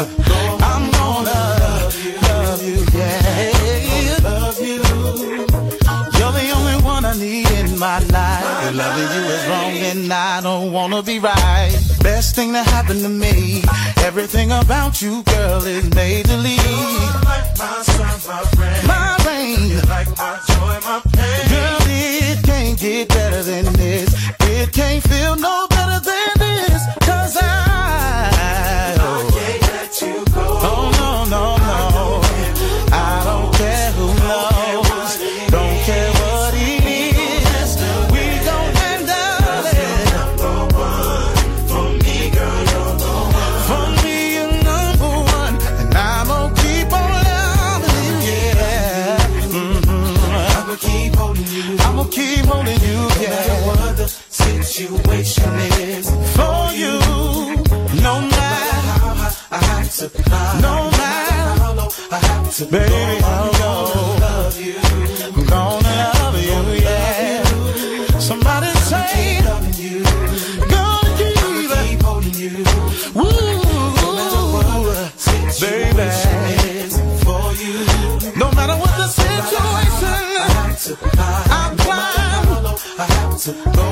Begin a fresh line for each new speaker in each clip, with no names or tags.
I'm gonna
love
you, love you, yeah. Love you. You're the only one I need in my life. Loving you is wrong, and I don't wanna be right. Best thing that happened to me. Everything about you, girl, is made to leave. You're my sun, my rain. My rain. Like my joy, my pain. Girl, it can't get better than this. It can't feel no to. No matter how low I have to Baby, go, I'm gonna love you. I'm gonna love you, yeah. Somebody say, loving you. Gonna keep, holding you. No matter what baby. For you. No matter what the situation, I'm climb. I have to go.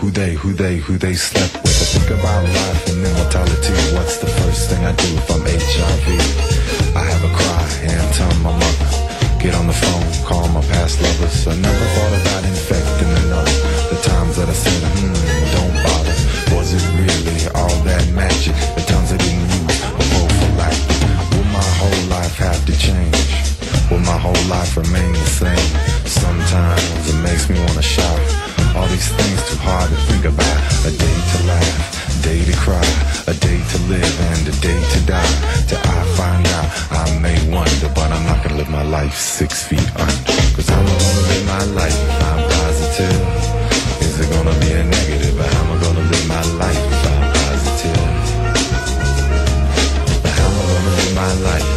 Who they, who they, who they, slept with. I think about life and immortality. What's the first thing I do if I'm HIV? I have a cry and tell my mother. Get on the phone, call my past lovers. I never thought about infecting another. The times that I said, hmm, don't bother. Was it really all that magic? The times I didn't use a life Will my whole life have to change? Will my whole life remain the same? Sometimes it makes me wanna shout. All these things too hard to think about. A day to laugh, a day to cry, a day to live and a day to die. Till I find out, I may wonder, but I'm not gonna live my life six feet under. Cause how am I gonna live my life if I'm positive? Is it gonna be a negative? Or how am I gonna live my life if I'm positive? But how am I gonna live my life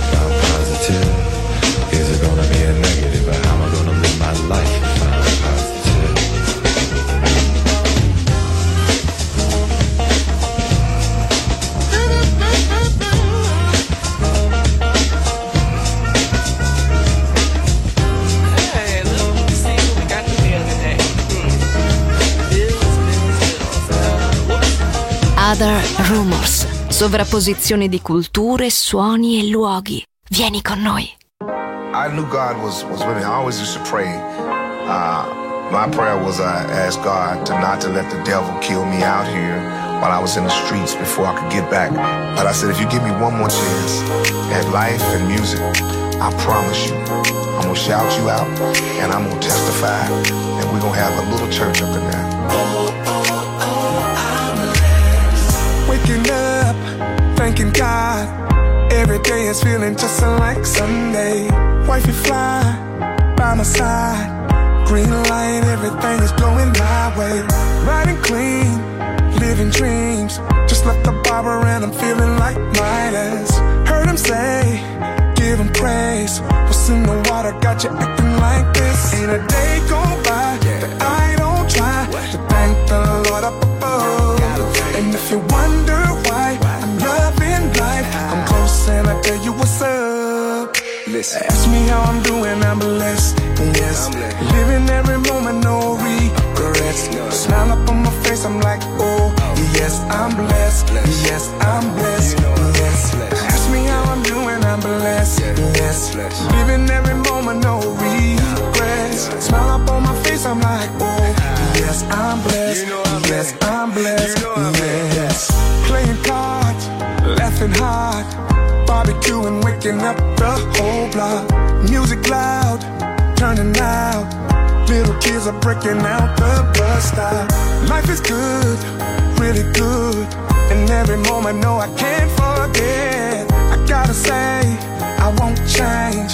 Other Rumors. Sovrapposizione di culture, suoni e luoghi. Vieni con noi.
I knew God was, was with me. I always used to pray. Uh, my prayer was I asked God to not to let the devil kill me out here while I was in the streets before I could get back. But I said, if you give me one more chance at life and music, I promise you, I'm gonna shout you out and I'm gonna testify and we're gonna have a little church up in there.
Waking up, thanking God. Every day is feeling just like Sunday. Wifey fly by my side. Green light, everything is going my way. Riding clean, living dreams. Just left the barber and I'm feeling like Midas. Heard him say, give him praise. What's in the water got you acting like this? Ain't a day go by that I And if you wonder why I'm loving life, I'm close and I tell you what's up. Listen. Ask me how I'm doing, I'm blessed. Yes, living every moment, no regrets. Smile up on my face, I'm like, oh, yes, I'm blessed. Yes, I'm blessed. Yes, ask me how I'm doing, I'm blessed. Yes, living every moment, no regrets. Smile up on my face, I'm like, oh, yes, I'm blessed. Yes, I'm blessed. Yes, playing cards, laughing hard, barbecuing, waking up the whole block. Music loud, turning out. Little kids are breaking out the bus stop. Life is good, really good. And every moment, no, I can't forget. I gotta say, I won't change.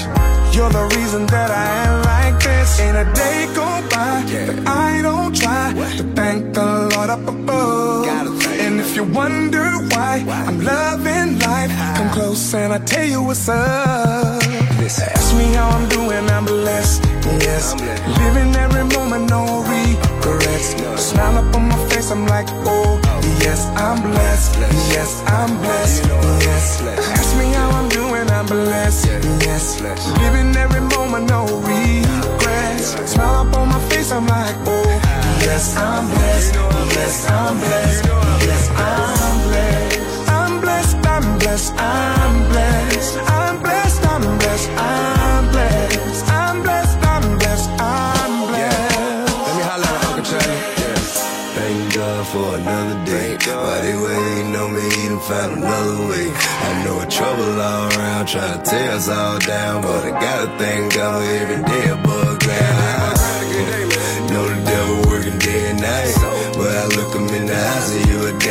You're the reason that I am like this. Ain't a day go by that I don't try to thank the Lord up above. And if you wonder why I'm loving life, come close and I tell you what's up. Ask me how I'm doing, I'm blessed. Yes, living every moment, no regrets. Smile up on my face, I'm like, oh, yes, I'm blessed. Yes, I'm blessed. Yes, ask me how I'm doing, I'm blessed, yes. Living every moment, no regrets. Smile up on my face, I'm like, oh, yes, I'm blessed, yes, I'm blessed, yes, I'm blessed. I'm blessed, I'm blessed, I'm blessed, I'm blessed, I'm blessed, I'm blessed, I'm blessed, I'm blessed, I'm blessed.
Let me holler at Uncle Charlie. Thank God for another day. Why they waiting on me to find another way? knew trouble all around, try to tear us all down, but I gotta thing going every day, boy.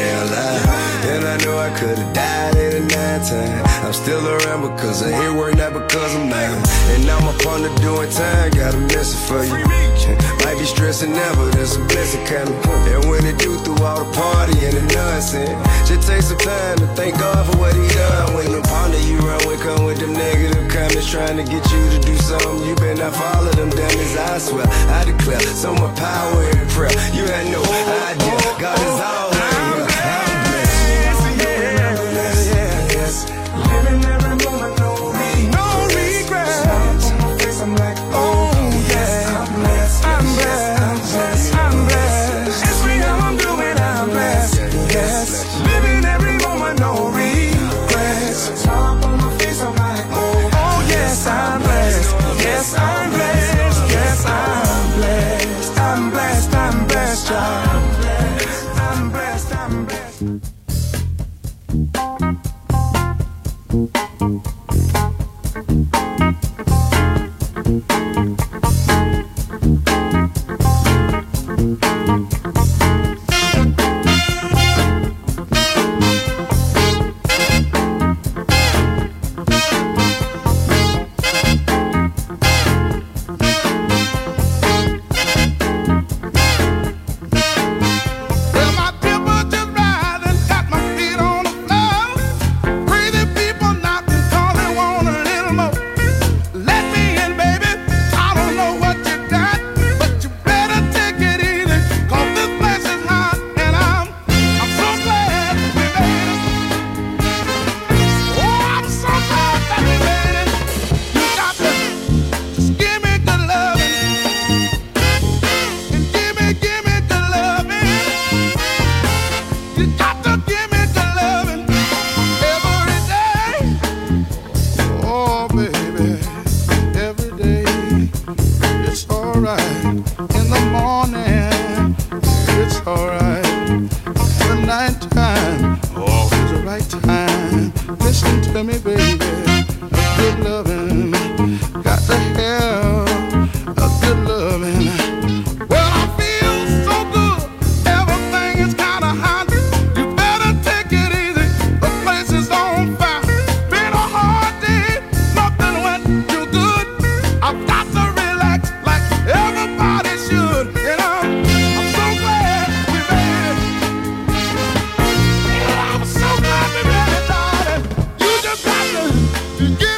stay alive. And I knew I could've died at a nine time. I'm still around because I hear work, not because I'm mad. And now I'm upon the doing time, got a message for you. Might be stressing now, but it's a blessing coming. And when it do through all the party and the nonsense, just take some time to thank God for what He done. When the ponder you run with, come with them negative comments, trying to get you to do something. You better not follow them dummies, I swear, I declare. So my power in prayer, you had no idea. God is all.
thank you you give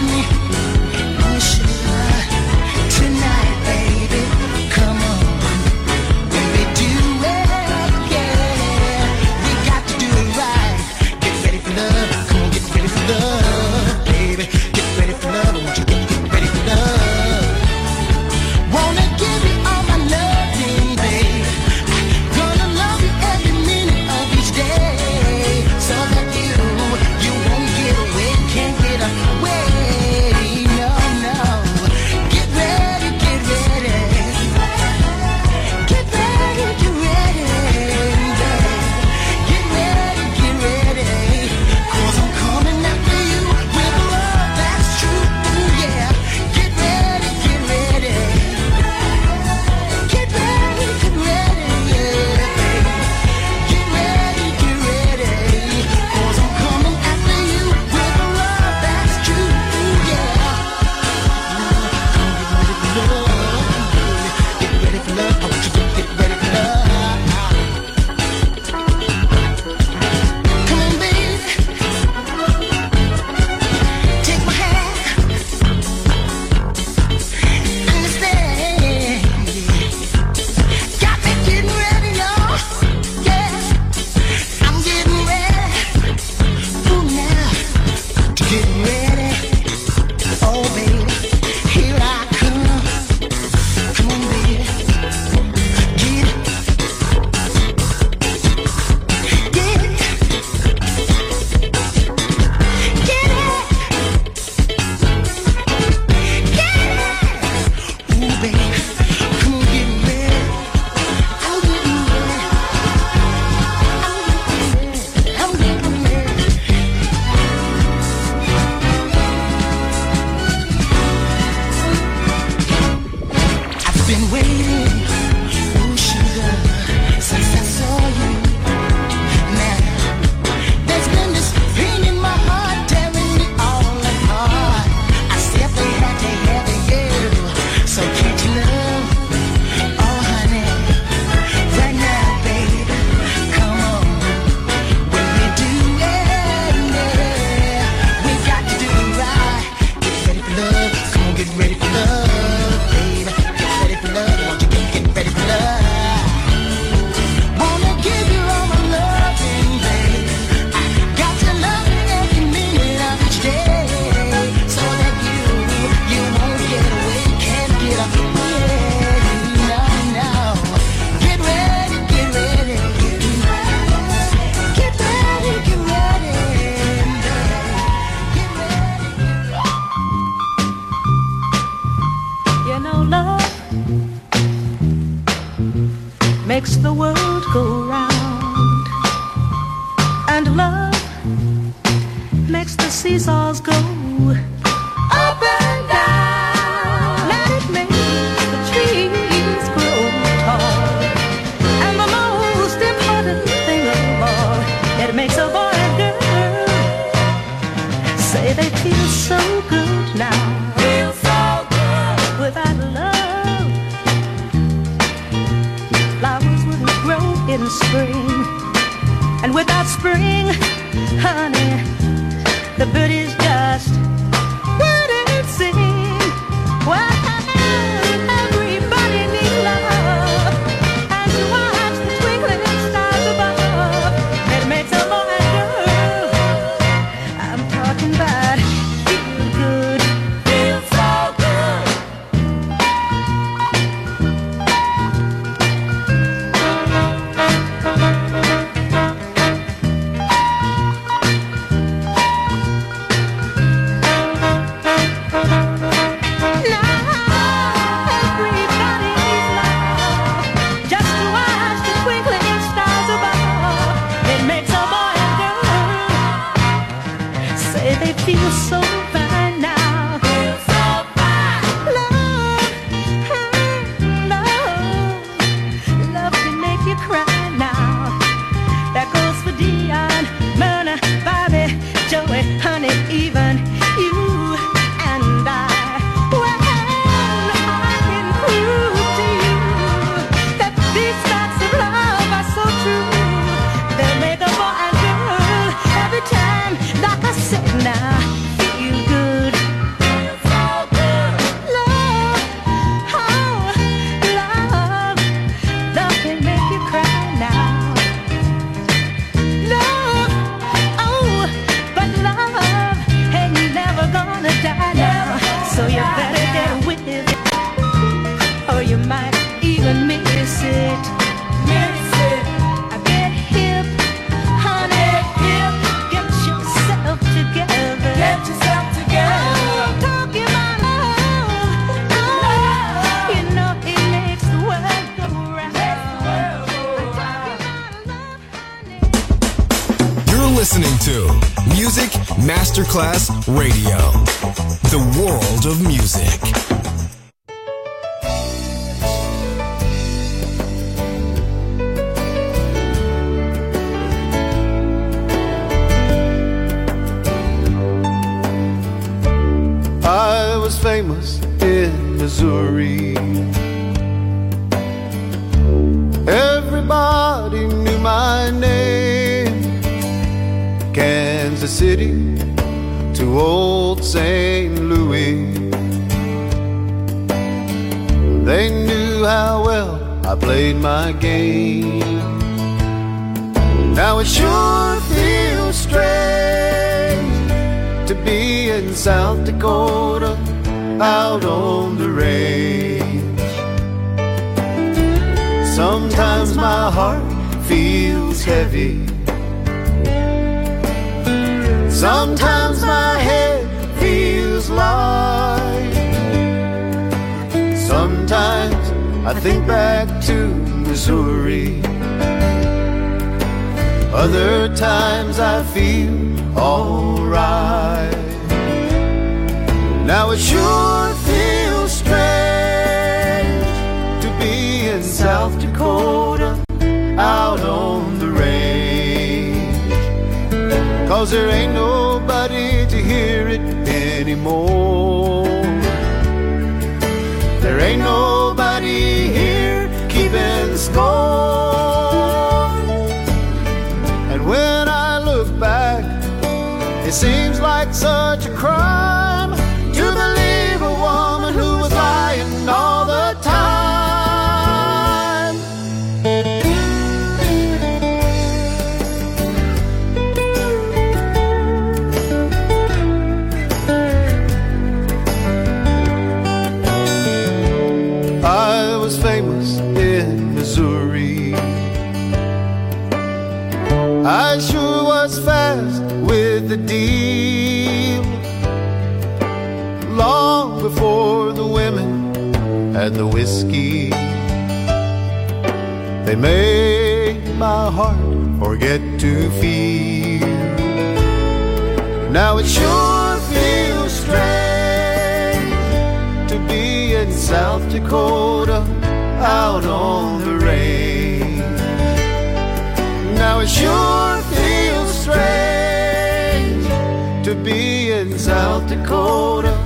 me.
in spring. And without spring, honey, the birdies just wouldn't sing.
Why Class Radio. The world of music.
I was famous in Missouri. Everybody knew my name. Kansas City to old St. Louis. They knew how well I played my game. Now it sure feels strange to be in South Dakota out on the range. Sometimes my heart feels heavy. Sometimes my head feels light. Sometimes I think back to Missouri. Other times I feel alright. Now it sure feels strange to be in South Dakota. Cause there ain't nobody to hear it anymore. and the whiskey. They make my heart forget to feel. Now it sure feels strange to be in South Dakota out on the range. Now it sure feels strange to be in South Dakota